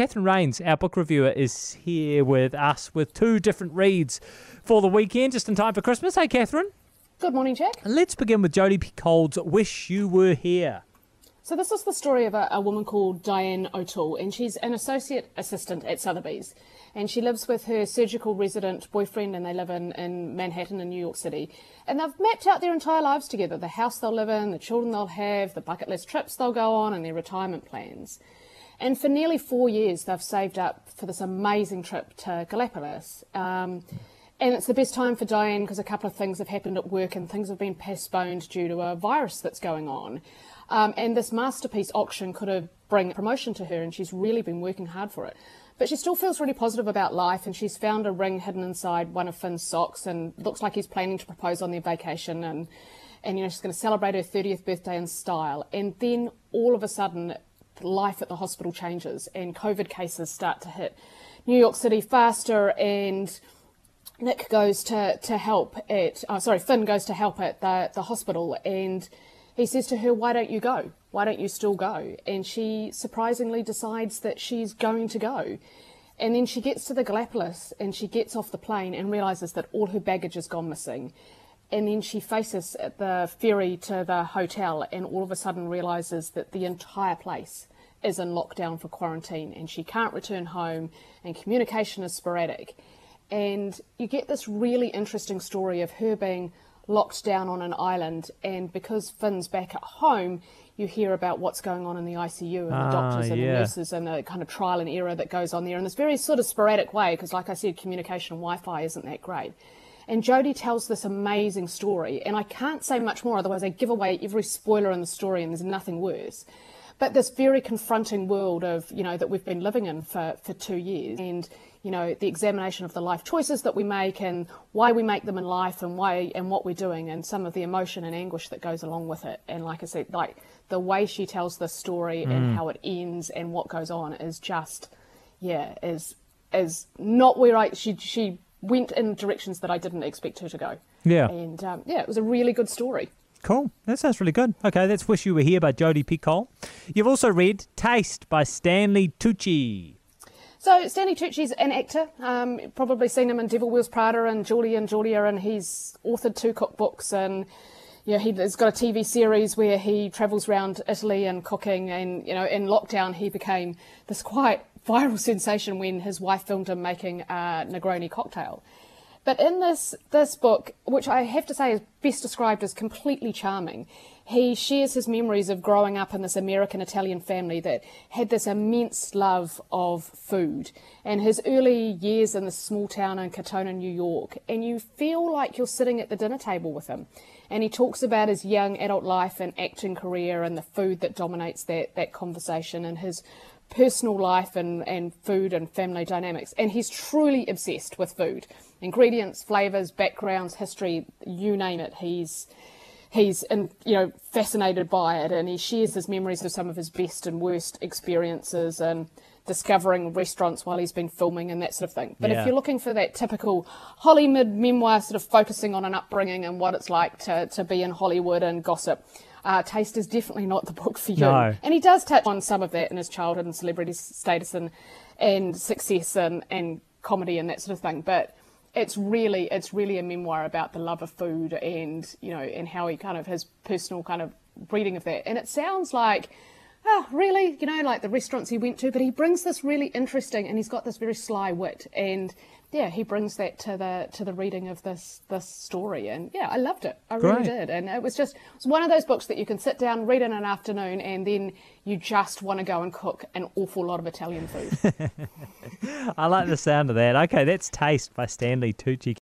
Catherine Rains, our book reviewer, is here with us with two different reads for the weekend, just in time for Christmas. Hey, Catherine. Good morning, Jack. Let's begin with Jodi Picoult's Wish You Were Here. So this is the story of a, a, woman called Diane O'Toole, and she's an associate assistant at Sotheby's. And she lives with her surgical resident boyfriend, and they live in, in Manhattan in New York City. And they've mapped out their entire lives together the house they'll live in, the children they'll have, the bucket list trips they'll go on, and their retirement plans. And for nearly four years, they've saved up for this amazing trip to Galapagos. Um, and it's the best time for Diane because a couple of things have happened at work and things have been postponed due to a virus that's going on. Um, and this masterpiece auction could have bring promotion to her, and she's really been working hard for it. But she still feels really positive about life, and she's found a ring hidden inside one of Finn's socks, and looks like he's planning to propose on their vacation, and and you know she's going to celebrate her 30th birthday in style. And then all of a sudden, life at the hospital changes, and COVID cases start to hit New York City faster, and Nick goes to, to help at, oh, sorry, Finn goes to help at the, the hospital and he says to her, Why don't you go? Why don't you still go? And she surprisingly decides that she's going to go. And then she gets to the Galapagos and she gets off the plane and realizes that all her baggage has gone missing. And then she faces the ferry to the hotel and all of a sudden realizes that the entire place is in lockdown for quarantine and she can't return home and communication is sporadic. And you get this really interesting story of her being locked down on an island, and because Finn's back at home, you hear about what's going on in the ICU and the ah, doctors and yeah. the nurses and the kind of trial and error that goes on there in this very sort of sporadic way, because like I said, communication and Wi-Fi isn't that great. And Jodi tells this amazing story, and I can't say much more, otherwise I give away every spoiler in the story, and there's nothing worse but this very confronting world of you know that we've been living in for, for two years and you know the examination of the life choices that we make and why we make them in life and why and what we're doing and some of the emotion and anguish that goes along with it and like i said like the way she tells the story mm. and how it ends and what goes on is just yeah is is not where i she she went in directions that i didn't expect her to go yeah and um, yeah it was a really good story Cool. That sounds really good. Okay, that's Wish You Were Here by Jodi Picoult. You've also read Taste by Stanley Tucci. So Stanley Tucci's an actor. Um, probably seen him in Devil Wears Prada and Julie and Julia, and he's authored two cookbooks and you know, he's got a TV series where he travels around Italy and cooking. And you know, in lockdown, he became this quite viral sensation when his wife filmed him making a Negroni cocktail. But in this this book, which I have to say is best described as completely charming, he shares his memories of growing up in this American Italian family that had this immense love of food and his early years in this small town in Katonah, New York. And you feel like you're sitting at the dinner table with him. And he talks about his young adult life and acting career and the food that dominates that, that conversation and his personal life and, and food and family dynamics. And he's truly obsessed with food ingredients, flavors, backgrounds, history, you name it. He's he's in, you know fascinated by it, and he shares his memories of some of his best and worst experiences and discovering restaurants while he's been filming and that sort of thing. But yeah. if you're looking for that typical Hollywood memoir, sort of focusing on an upbringing and what it's like to, to be in Hollywood and gossip, uh, Taste is definitely not the book for you. No. And he does touch on some of that in his childhood and celebrity status and, and success and, and comedy and that sort of thing. But it's really it's really a memoir about the love of food and you know and how he kind of his personal kind of breeding of that. And it sounds like oh, really? You know, like the restaurants he went to, but he brings this really interesting, and he's got this very sly wit, and yeah, he brings that to the to the reading of this this story, and yeah, I loved it. I Great. really did, and it was just it was one of those books that you can sit down, read in an afternoon, and then you just want to go and cook an awful lot of Italian food. I like the sound of that. Okay, that's Taste by Stanley Tucci.